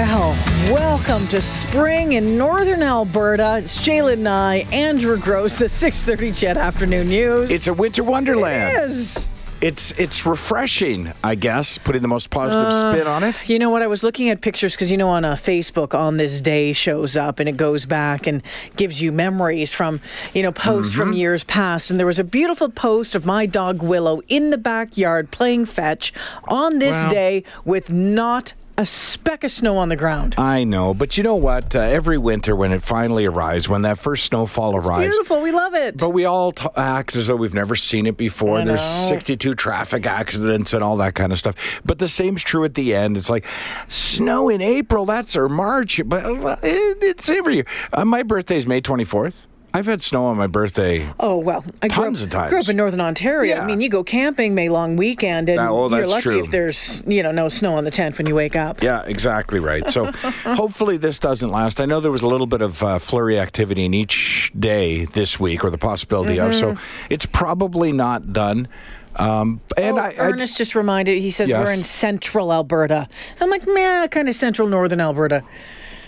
Well, welcome to spring in northern Alberta. It's Jaylen Nye, Andrew Grose, the 6:30 CHED Afternoon News. It's a winter wonderland. It is. It's it's refreshing, I guess, putting the most positive Uh, spin on it. You know what? I was looking at pictures because you know on uh, Facebook on this day shows up and it goes back and gives you memories from you know posts Mm-hmm. from years past. And there was a beautiful post of my dog Willow in the backyard playing fetch on this Wow. day with not a speck of snow on the ground. I know, but you know what? Uh, every winter, when it finally arrives, when that first snowfall arrives, Beautiful. We love it. but we all t- act as though we've never seen it before. There's know. 62 traffic accidents and all that kind of stuff. But the same's true at the end. It's like snow in April, that's or March, but uh, it's every year. Uh, my birthday's May 24th. I've had snow on my birthday. Oh well, I grew Tons up, of times. grew up in Northern Ontario. I mean, you go camping May long weekend, and Ah, oh, you're lucky true. if there's you know no snow on the tent when you wake up. Yeah, exactly right. So hopefully this doesn't last. I know there was a little bit of uh, flurry activity in each day this week, or the possibility of. So it's probably not done. Um, and Oh, I, I Ernest just reminded. He says Yes. we're in Central Alberta. I'm like, meh, kind of Central Northern Alberta.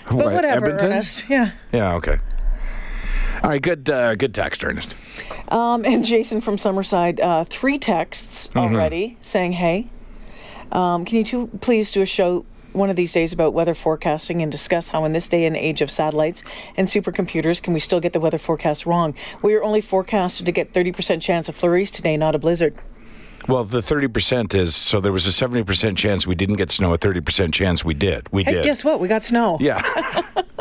But What, whatever, Edmonton? Ernest. Yeah. yeah, okay. All right, good, uh, good text, Ernest. Um, and Jason from Summerside, uh, three texts Mm-hmm. already saying, "Hey, um, can you two please do a show?" One of these days about weather forecasting and discuss how, in this day and age of satellites and supercomputers, can we still get the weather forecast wrong? We are only forecasted to get 30% chance of flurries today, not a blizzard. Well, the thirty percent is so there was a seventy percent chance we didn't get snow, a thirty percent chance we did. We Hey, did. guess what? We got snow. Yeah.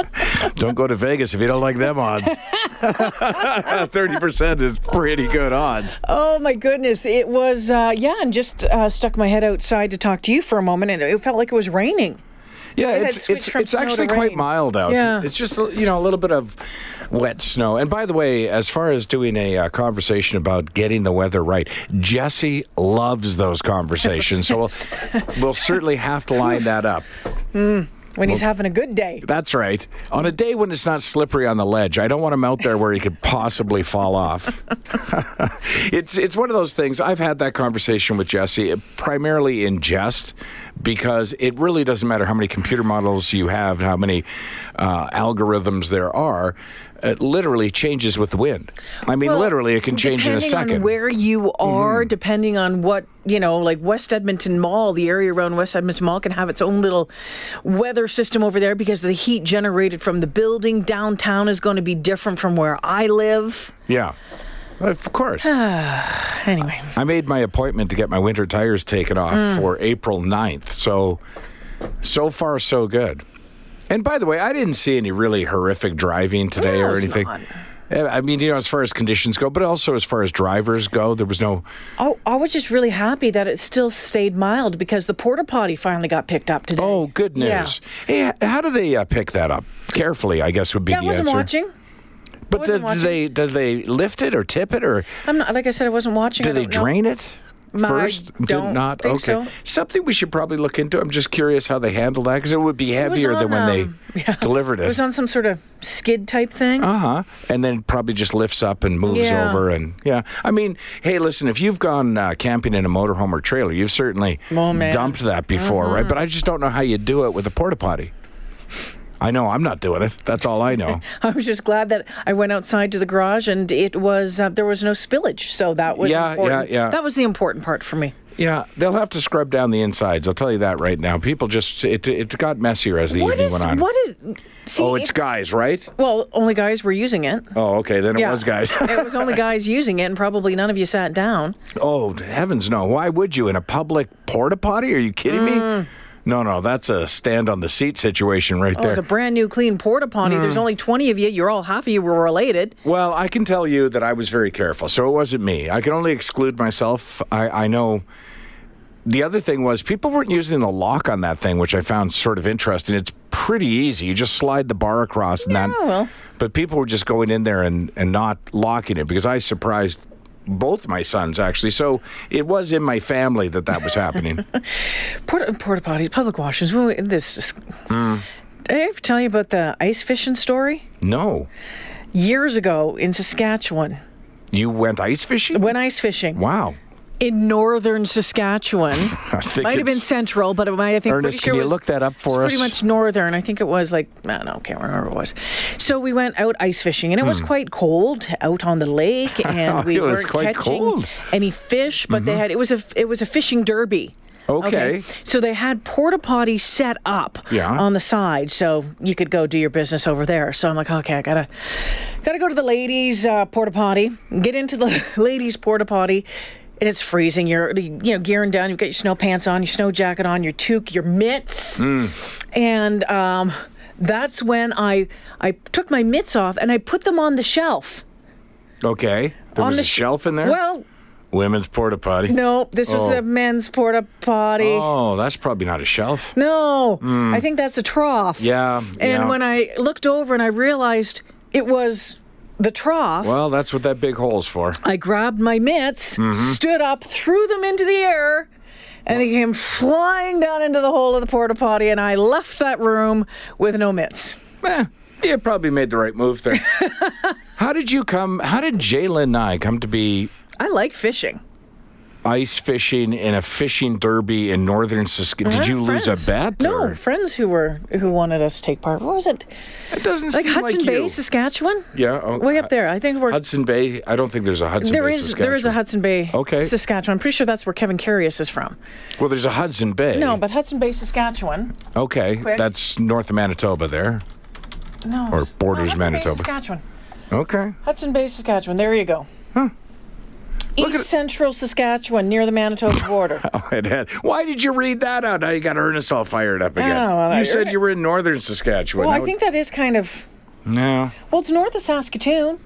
don't go to Vegas if you don't like them odds. Thirty percent is pretty good odds. Oh my goodness! It was uh, yeah, and just uh, stuck my head outside to talk to you for a moment, and it felt like it was raining. Yeah, It it's it's it's actually quite rain. mild out. Yeah. It's just you know a little bit of wet snow. And by the way, as far as doing a uh, conversation about getting the weather right, Jesse loves those conversations. so we'll we'll certainly have to line that up. When he's having a good day. That's right. On a day when it's not slippery on the ledge, I don't want him out there where he could possibly fall off. it's it's one of those things. I've had that conversation with Jesse primarily in jest because it really doesn't matter how many computer models you have, how many uh, algorithms there are. It literally changes with the wind. I mean, Well, literally, it can change in a second. Mm-hmm. on where you are, depending on what you know, like West Edmonton Mall, the area around West Edmonton Mall can have its own little weather system over there because the heat generated from the building downtown is going to be different from where I live. yeah, of course. Anyway, I made my appointment to get my winter tires taken off Mm. for April 9th. So, so far, so good. And by the way, I didn't see any really horrific driving today No, or anything. not. I mean, you know, as far as conditions go, but also as far as drivers go, there was no. I, I was just really happy that it still stayed mild because the porta potty finally got picked up today. Oh, good Yeah. news. Hey, how do they uh, pick that up? Carefully, I guess would be Yeah, I the wasn't answer. watching. But did, they did they lift it or tip it or I'm not like I said. I wasn't watching. did I they know. drain it? First, did not. think okay, so. something we should probably look into. I'm just curious how they handle that because it would be heavier than on, when they um, yeah. delivered It It was on some sort of skid type thing. Uh huh. And then probably just lifts up and moves Yeah. over. And yeah, I mean, hey, listen, if you've gone uh, camping in a motorhome or trailer, you've certainly Oh, dumped that before, right? Mm-hmm. But I just don't know how you do it with a porta potty. I know I'm not doing it. That's all I know. I was just glad that I went outside to the garage and it was uh, there was no spillage, so that was Yeah, important. yeah, yeah. That was the important part for me. yeah, they'll have to scrub down the insides. I'll tell you that right now. People just it it got messier as the What evening is went on. what is? See, oh, it's it- guys, right? well, only guys were using it. Oh, okay. Then it Yeah. was guys. it was only guys using it, and probably none of you sat down. Oh, heavens no. Why would you in a public porta potty? Are you kidding me? No, no, that's a stand on the seat situation right Mm. Oh, there. it's a brand new, clean porta potty. There's only 20 of you. You're all half of you were related. Well, I can tell you that I was very careful. So it wasn't me. I can only exclude myself. I, I know. The other thing was people weren't using the lock on that thing, which I found sort of interesting. It's pretty easy. You just slide the bar across and that. well. But people were just going in there and, and not locking it because I surprised both my sons actually. So it was in my family that that was happening. Porta, porta potties, public washrooms. This. Is, Hmm. Did I ever tell you about the ice fishing story? no, Years ago in Saskatchewan, you went ice fishing. went ice fishing Wow. In northern Saskatchewan. I think Might have been central, but it might, I think Ernest, pretty sure can you look that up for it's Pretty much northern. I think it was like I don't know, can't remember what it was. So we went out ice fishing, and it was quite cold out on the lake, and we Hmm. Weren't catching cold. Mm-hmm. any fish. But they had it was a it was a fishing derby. Okay. So they had porta potty set up Yeah. on the side, so you could go do your business over there. So I'm like, okay, I gotta gotta go to the ladies' uh, porta potty, get into the ladies' porta potty. And it's freezing. You're, you know, gearing down. You've got your snow pants on, your snow jacket on, your toque, your mitts, and um, that's when I I took my mitts off and I put them on the shelf. Okay. There on was the a sh- shelf in there. Well, Women's porta potty. no, this was Oh. a men's porta potty. Oh, that's probably not a shelf. No, I think that's a trough. Yeah, And yeah. when I looked over and I realized it was the trough, Well, that's what that big hole's for. I grabbed my mitts, Mm-hmm. stood up, threw them into the air, and they came flying down into the hole of the porta potty. And I left that room with no mitts. Eh, you probably made the right move there. how did you come? How did Jaylen and I come to be I like fishing. Ice fishing in a fishing derby in northern Saskatchewan? Did you have lose a friends. bet? No, or- friends who were who wanted us to take part. What was it? it doesn't seem Like Hudson like Hudson Bay, you. Saskatchewan? Yeah, oh, Way up there. I think we're Hudson Bay. I don't think there's a Hudson There Bay. is there is a Hudson Bay, Okay. Saskatchewan. I'm pretty sure that's where Kevin Carius is from. Well, there's a Hudson Bay. No, but Hudson Bay, Saskatchewan. okay, quick. that's north of Manitoba there. No, Or borders no, Hudson Bay, Manitoba. Saskatchewan. Okay. Hudson Bay, Saskatchewan. There you go. East at it. Central Saskatchewan, near the Manitoba border. Oh, it had. Why did you read that out? Now you got Ernest all fired up again. Oh, well, you said you were in northern Saskatchewan. well, I think that is kind of No. well, it's north of Saskatoon.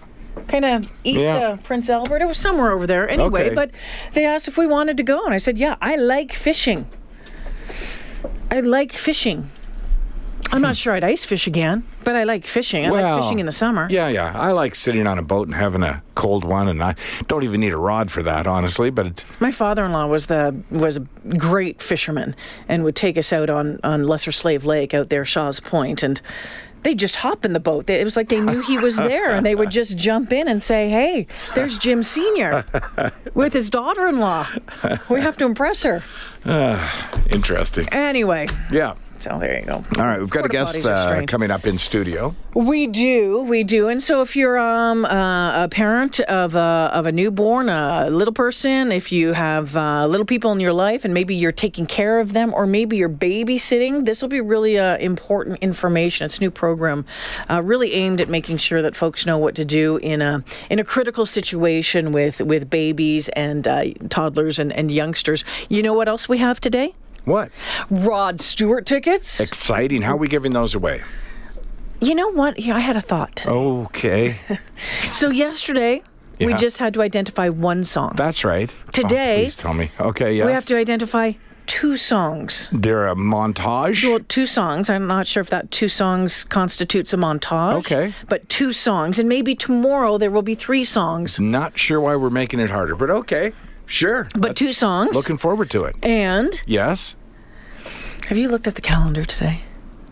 Kind of east Yeah. of Prince Albert. It was somewhere over there. Anyway, Okay. but they asked if we wanted to go, and I said, "Yeah, I like fishing. I like fishing. I'm not hmm. sure I'd ice fish again, but I like fishing. I like fishing in the summer. Yeah, yeah. I like sitting on a boat and having a cold one, and I don't even need a rod for that, honestly. But My father-in-law was the was a great fisherman and would take us out on on Lesser Slave Lake out there, Shaw's Point, and they just hop in the boat. It was like they knew he was there, and they would just jump in and say, "Hey, there's Jim Senior with his daughter-in-law. We have to impress her." Ah, interesting. Anyway, Yeah. So there you go. All right, we've got a guest uh, coming up in studio. We do, we do, and so if you're um, uh, a parent of a of a newborn, a little person, if you have uh, little people in your life, and maybe you're taking care of them, or maybe you're babysitting, this will be really uh, important information. It's a new program, uh, really aimed at making sure that folks know what to do in a in a critical situation with with babies and uh, toddlers and, and youngsters. You know what else we have today? What? Rod Stewart tickets. Exciting. How are we giving those away? You know what? Yeah, I had a thought. Okay. So yesterday, we just had to identify one song. That's right. Oh, Today- Oh, please tell me. Okay, yes. We have to identify two songs. They're a montage. Well, two songs. I'm not sure if that two songs constitutes a montage. Okay. But two songs. And maybe tomorrow there will be three songs. Not sure why we're making it harder, but okay. Sure. But two songs. Looking forward to it. and Yes. Have you looked at the calendar today?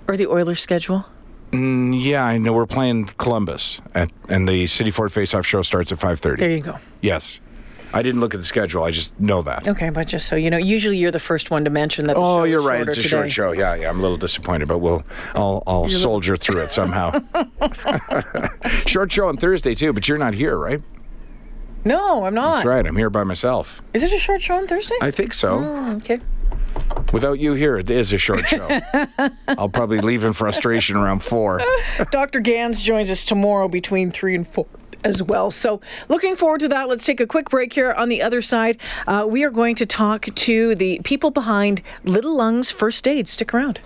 Or the Oilers schedule? Mm, yeah, I know we're playing Columbus, at, and the City Ford Face-Off show starts at 5:30. There you go. Yes. I didn't look at the schedule. I just know that. Okay, but just so you know, usually you're the first one to mention that. The Oh, show you're right. It's a today. short show. Yeah, yeah. I'm a little disappointed, but we'll I'll I'll soldier through it somehow. short show on Thursday too, but you're not here, right? No, I'm not. That's right. I'm here by myself. Is it a short show on Thursday? I think so. Oh, okay. Without you here, it is a short show. I'll probably leave in frustration around four. Dr. Gans joins us tomorrow between 3 and 4 as well. So, looking forward to that. Let's take a quick break here. On the other side, uh, we are going to talk to the people behind Little Lungs First Aid. Stick around.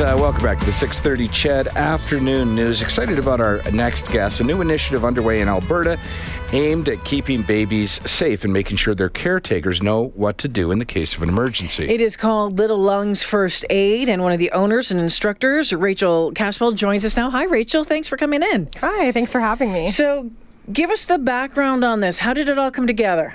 Right, Uh, welcome back to the 6:30 CHED Afternoon News. Excited about our next guest. A new initiative underway in Alberta aimed at keeping babies safe and making sure their caretakers know what to do in the case of an emergency. It is called Little Lungs First Aid, and one of the owners and instructors, Rachel Caspel, joins us now. Hi, Rachel. Thanks for coming in. Hi, thanks for having me. So, give us the background on this. How did it all come together?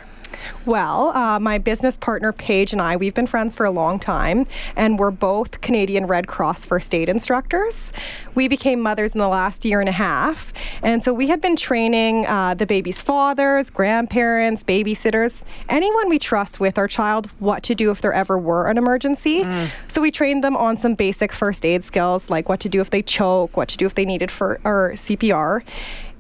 Well, uh, my business partner Paige and I, we've been friends for a long time, and we're both Canadian Red Cross first aid instructors. We became mothers in the last year and a half, and so we had been training uh, the baby's fathers, grandparents, babysitters, anyone we trust with our child what to do if there ever were an emergency. Mm. So we trained them on some basic first aid skills like what to do if they choke, what to do if they needed for or CPR.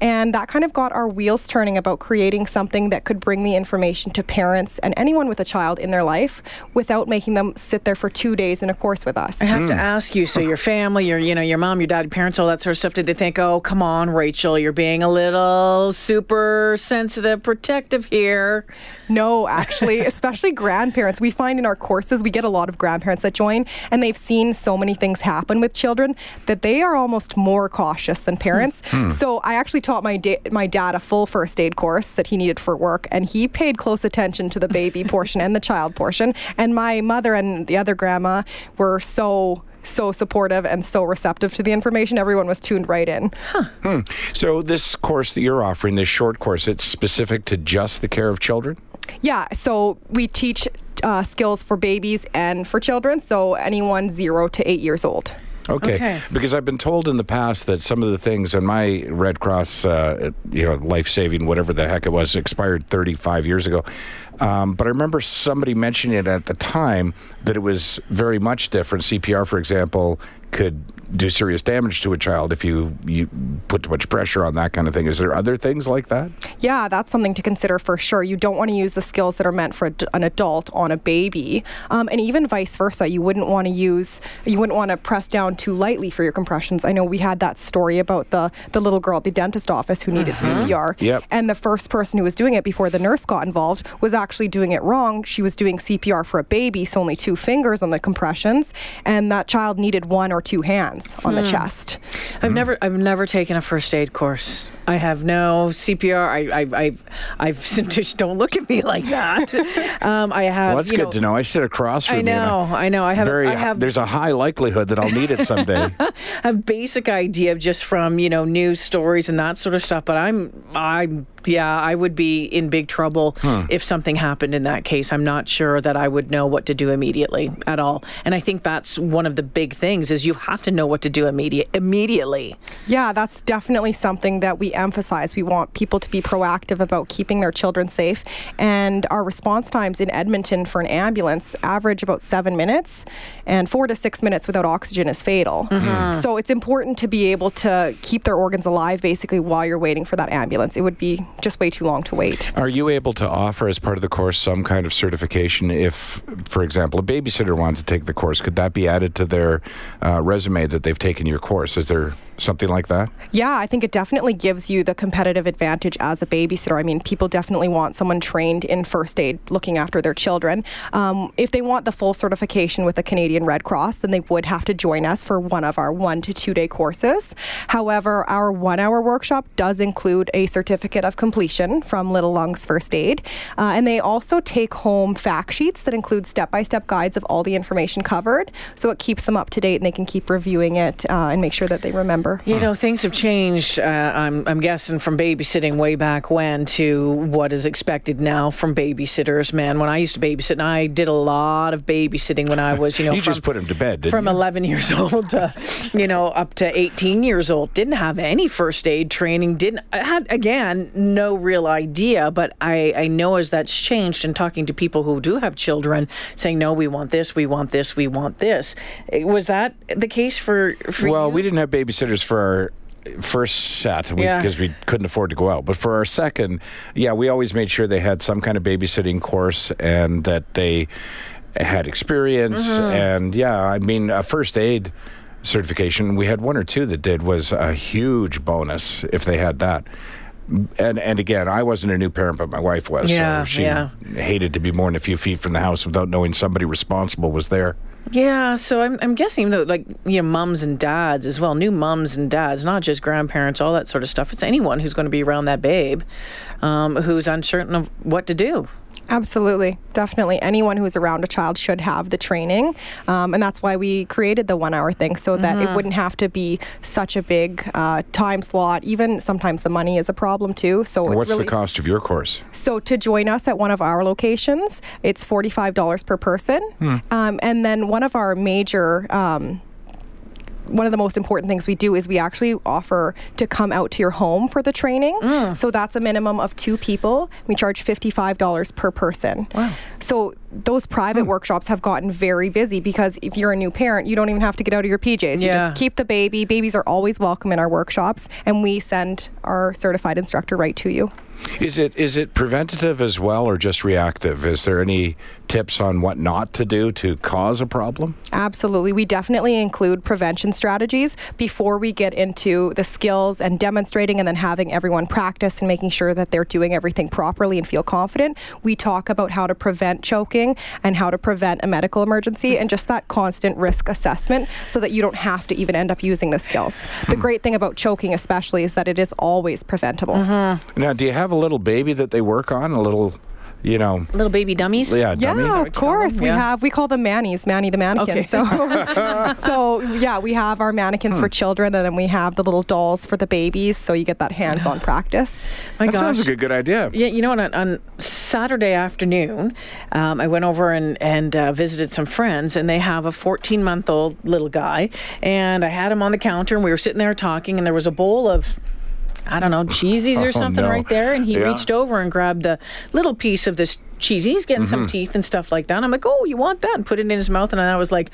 And that kind of got our wheels turning about creating something that could bring the information to parents and anyone with a child in their life without making them sit there for two days in a course with us. I have mm. to ask you, so your family, your you know, your mom, your dad, parents, all that sort of stuff, did they think, oh, come on, Rachel, you're being a little super sensitive, protective here? No, actually, especially grandparents. We find in our courses, we get a lot of grandparents that join and they've seen so many things happen with children that they are almost more cautious than parents. Hmm. So I actually taught my, da- my dad a full first aid course that he needed for work and he paid close attention to the baby portion and the child portion. And my mother and the other grandma were so so supportive and so receptive to the information. Everyone was tuned right in. Huh. Hmm. So this course that you're offering, this short course, it's specific to just the care of children? Yeah, so we teach uh, skills for babies and for children, so anyone zero to eight years old. Okay. okay. Because I've been told in the past that some of the things in my Red Cross, uh, you know, life saving, whatever the heck it was, expired 35 years ago. Um, but I remember somebody mentioning it at the time that it was very much different. CPR, for example, could do serious damage to a child if you you put too much pressure on that kind of thing. Is there other things like that? Yeah, that's something to consider for sure. You don't want to use the skills that are meant for an adult on a baby, um, and even vice versa. You wouldn't want to use you wouldn't want to press down too lightly for your compressions. I know we had that story about the the little girl at the dentist office who needed uh-huh. CPR, yep. and the first person who was doing it before the nurse got involved was actually doing it wrong. She was doing CPR for a baby, so only two fingers on the compressions, and that child needed one or two hands on hmm. the chest. I've never I've never taken a first aid course. I have no CPR. I, I, I've, I've, just don't look at me like that. Um, I have. Well, that's good know, to know. I sit across from I know, you. I know. I have. Very, I have. There's a high likelihood that I'll need it someday. I have a basic idea of just from you know news stories and that sort of stuff. But I'm, I'm, yeah, I would be in big trouble hmm. if something happened in that case. I'm not sure that I would know what to do immediately at all. And I think that's one of the big things is you have to know what to do immediate immediately. Yeah, that's definitely something that we emphasize. We want people to be proactive about keeping their children safe. And our response times in Edmonton for an ambulance average about seven minutes, and four to six minutes without oxygen is fatal. Mm-hmm. So it's important to be able to keep their organs alive basically while you're waiting for that ambulance. It would be just way too long to wait. Are you able to offer as part of the course some kind of certification if, for example, a babysitter wants to take the course? Could that be added to their uh, resume that they've taken your course? Is there something like that? Yeah, I think it definitely gives you the competitive advantage as a babysitter. I mean, people definitely want someone trained in first aid looking after their children. Um, if they want the full certification with the Canadian Red Cross, then they would have to join us for one of our one to two day courses. However, our one hour workshop does include a certificate of completion from Little Lungs First Aid. Uh, and they also take home fact sheets that include step by step guides of all the information covered. So it keeps them up to date and they can keep reviewing it uh, and make sure that they remember You know, things have changed. Uh, I'm, I'm guessing from babysitting way back when to what is expected now from babysitters. Man, when I used to babysit, and I did a lot of babysitting when I was, you know, you from, just put him to bed, from you? 11 years old to, you know, up to 18 years old. Didn't have any first aid training. Didn't I had again no real idea, but I I know as that's changed and talking to people who do have children, saying no, we want this, we want this, we want this. Was that the case for for well, you? we didn't have babysitters for our first set because we, yeah. we, couldn't afford to go out. But for our second, yeah, we always made sure they had some kind of babysitting course and that they had experience. Mm-hmm. And yeah, I mean, a first aid certification, we had one or two that did, was a huge bonus if they had that. And and again, I wasn't a new parent, but my wife was. Yeah, so she yeah. hated to be more than a few feet from the house without knowing somebody responsible was there. Yeah, so I'm, I'm guessing that like you know mums and dads as well, new mums and dads, not just grandparents, all that sort of stuff. It's anyone who's going to be around that babe, um, who's uncertain of what to do. Absolutely, definitely. Anyone who's around a child should have the training, um, and that's why we created the one-hour thing so that Mm-hmm. it wouldn't have to be such a big uh, time slot. Even sometimes the money is a problem too. So it's What's really the cost of your course? So to join us at one of our locations, it's forty-five dollars per person, um, and then one of our major. Um, one of the most important things we do is we actually offer to come out to your home for the training. Mm. So that's a minimum of two people. We charge $55 per person. Wow. So those private hmm. workshops have gotten very busy because if you're a new parent, you don't even have to get out of your PJs. You just keep the baby. Babies are always welcome in our workshops, and we send our certified instructor right to you. Is it is it preventative as well or just reactive? Is there any tips on what not to do to cause a problem? Absolutely. We definitely include prevention strategies before we get into the skills and demonstrating and then having everyone practice and making sure that they're doing everything properly and feel confident. We talk about how to prevent choking and how to prevent a medical emergency and just that constant risk assessment so that you don't have to even end up using the skills. The hmm. great thing about choking, especially, is that it is always preventable. Mm-hmm. Now, do you have a little baby that they work on? A little, you know, Little baby dummies. yeah, Yeah, dummy? what of course. We Yeah. have we call them Mannies, Manny the mannequin. Okay. So so yeah, we have our mannequins Hmm. for children and then we have the little dolls for the babies so you get that hands-on practice. My That gosh. sounds like a good idea. Yeah, you know what? On, on Saturday afternoon, um, I went over and, and uh, visited some friends, and they have a 14 month old little guy. And I had him on the counter, and we were sitting there talking, and there was a bowl of. I don't know, cheesies or Oh, something no. right there. And he Yeah. reached over and grabbed the little piece of this cheese. He's getting Mm-hmm. some teeth and stuff like that. And I'm like, oh, you want that? And put it in his mouth. And I was like,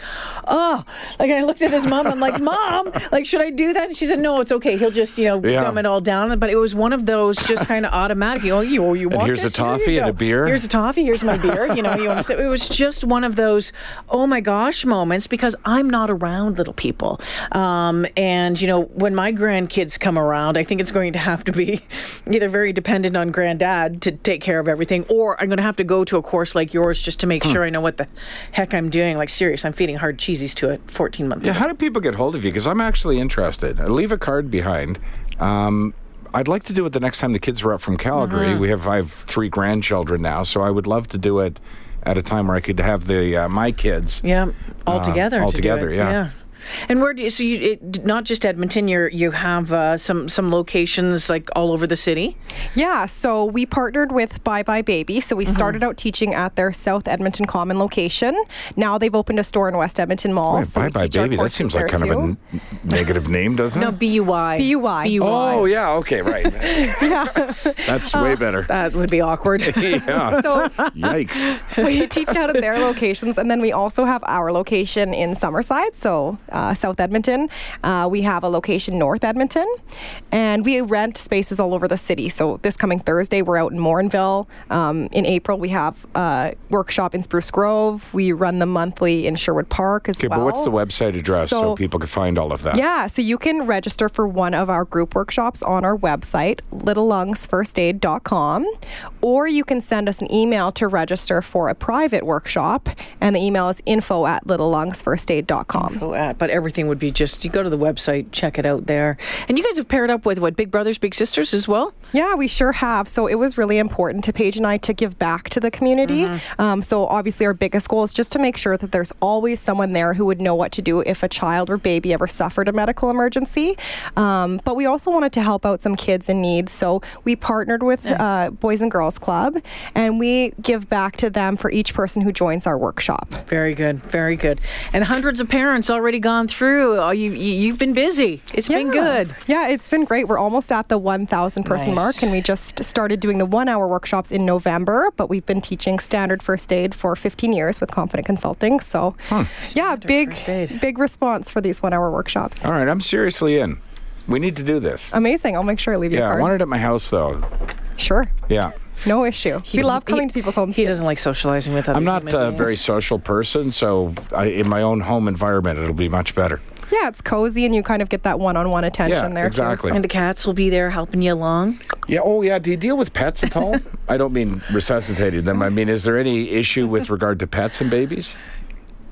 oh, like I looked at his mom. I'm like, mom, like, should I do that? And she said, no, it's okay. He'll just, you know, Yeah. dumb it all down. But it was one of those just kind of automatic. Oh, you, oh, you want here's this? a Here toffee and a beer. Here's a toffee. Here's my beer. You know, you want to say it was just one of those, oh my gosh, moments because I'm not around little people. Um, and you know, when my grandkids come around, I think it's going to have to be either very dependent on granddad to take care of everything, or I'm going to have to go to a course like yours just to make Hmm. sure I know what the heck I'm doing. Like serious, I'm feeding hard cheesies to a 14 month. Yeah, how do people get hold of you? Because I'm actually interested. I leave a card behind. Um, I'd like to do it the next time the kids are up from Calgary. Mm-hmm. We have I have three grandchildren now, so I would love to do it at a time where I could have the uh, my kids. Yeah, all together. Uh, all to together, it. yeah. And where do you, so you it, not just Edmonton? You you have uh, some some locations like all over the city. Yeah, so we partnered with Buy Buy Baby. So we Mm-hmm. started out teaching at their South Edmonton Common location. Now they've opened a store in West Edmonton Mall. Wait, so bye bye baby. That seems like there kind of a negative name, doesn't it? No, it? B U Y. B-U-Y. B U Y. Oh yeah, okay, right. yeah, That's way better. That would be awkward. yeah. So Yikes. we teach out of their locations, and then we also have our location in Summerside, so uh, South Edmonton. Uh, we have a location North Edmonton, and we rent spaces all over the city. So this coming Thursday, we're out in Morinville. Um, in April, we have a workshop in Spruce Grove. We run the monthly in Sherwood Park as Okay, well. but what's the website address so, So- people can find all of that? Yeah, so you can register for one of our group workshops on our website, littlelungsfirstaid.com, or you can send us an email to register for a private workshop, and the email is info at littlelungsfirstaid.com. Go at, but everything would be just you go to the website, check it out there. And you guys have paired up with what Big Brothers Big Sisters as well. Yeah, we sure have. So it was really important to Paige and I to give back to the community. Um, so obviously, our biggest goal is just to make sure that there's always someone there who would know what to do if a child or baby ever suffered a medical emergency. Um, but we also wanted to help out some kids in need. So we partnered with uh, Boys and Girls Club, and we give back to them for each person who joins our workshop. Very good, very good. And hundreds of parents already gone through. Oh, you, you you've been busy. It's been good. Yeah, it's been great. We're almost at the 1,000 person Nice. mark, and we just started doing the one hour workshops in November, but we've been teaching standard first aid for 15 years with Confident Consulting. So, hmm. yeah, Standard big, big response for these one hour workshops. All right, I'm seriously in. We need to do this. Amazing. I'll make sure I leave you Yeah, I card. want it at my house though. Sure. Yeah. No issue. we love coming he- to people's homes. He doesn't like socializing with other I'm not a uh, very social person, so I, in my own home environment, it'll be much better. Yeah, it's cozy, and you kind of get that one on one attention Yeah, there. too. exactly. And the cats will be there helping you along. Yeah. Oh, yeah. Do you deal with pets at all? I don't mean resuscitating them. I mean, is there any issue with regard to pets and babies?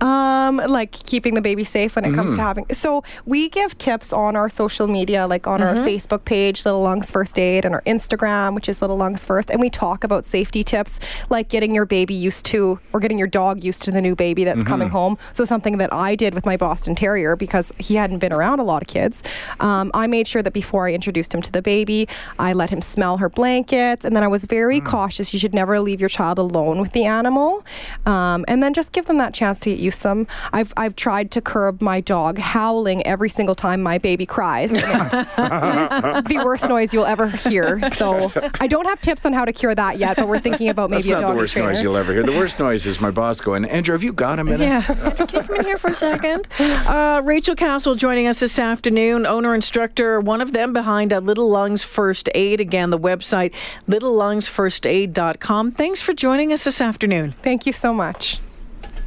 Um, like keeping the baby safe when it comes to having. So we give tips on our social media, like on our Facebook page, Little Lungs First Aid, and our Instagram, which is Little Lungs First, and we talk about safety tips, like getting your baby used to, or getting your dog used to the new baby that's coming home. So something that I did with my Boston Terrier because he hadn't been around a lot of kids. Um, I made sure that before I introduced him to the baby, I let him smell her blankets, and then I was very cautious. You should never leave your child alone with the animal, um, and then just give them that chance to get used to them. I've I've tried to curb my dog howling every single time my baby cries. and it is the worst noise you'll ever hear. So I don't have tips on how to cure that yet, but we're thinking about maybe That's a not dog the worst trainer. noise you'll ever hear. The worst noise is my boss going, Andrew, have you got a minute? yeah. Can you come in here for a second? Uh, Rachel Castle joining us this afternoon, owner instructor, one of them behind uh, Little Lungs First Aid. Again, the website, littlelungsfirstaid.com. Thanks for joining us this afternoon. Thank you so much.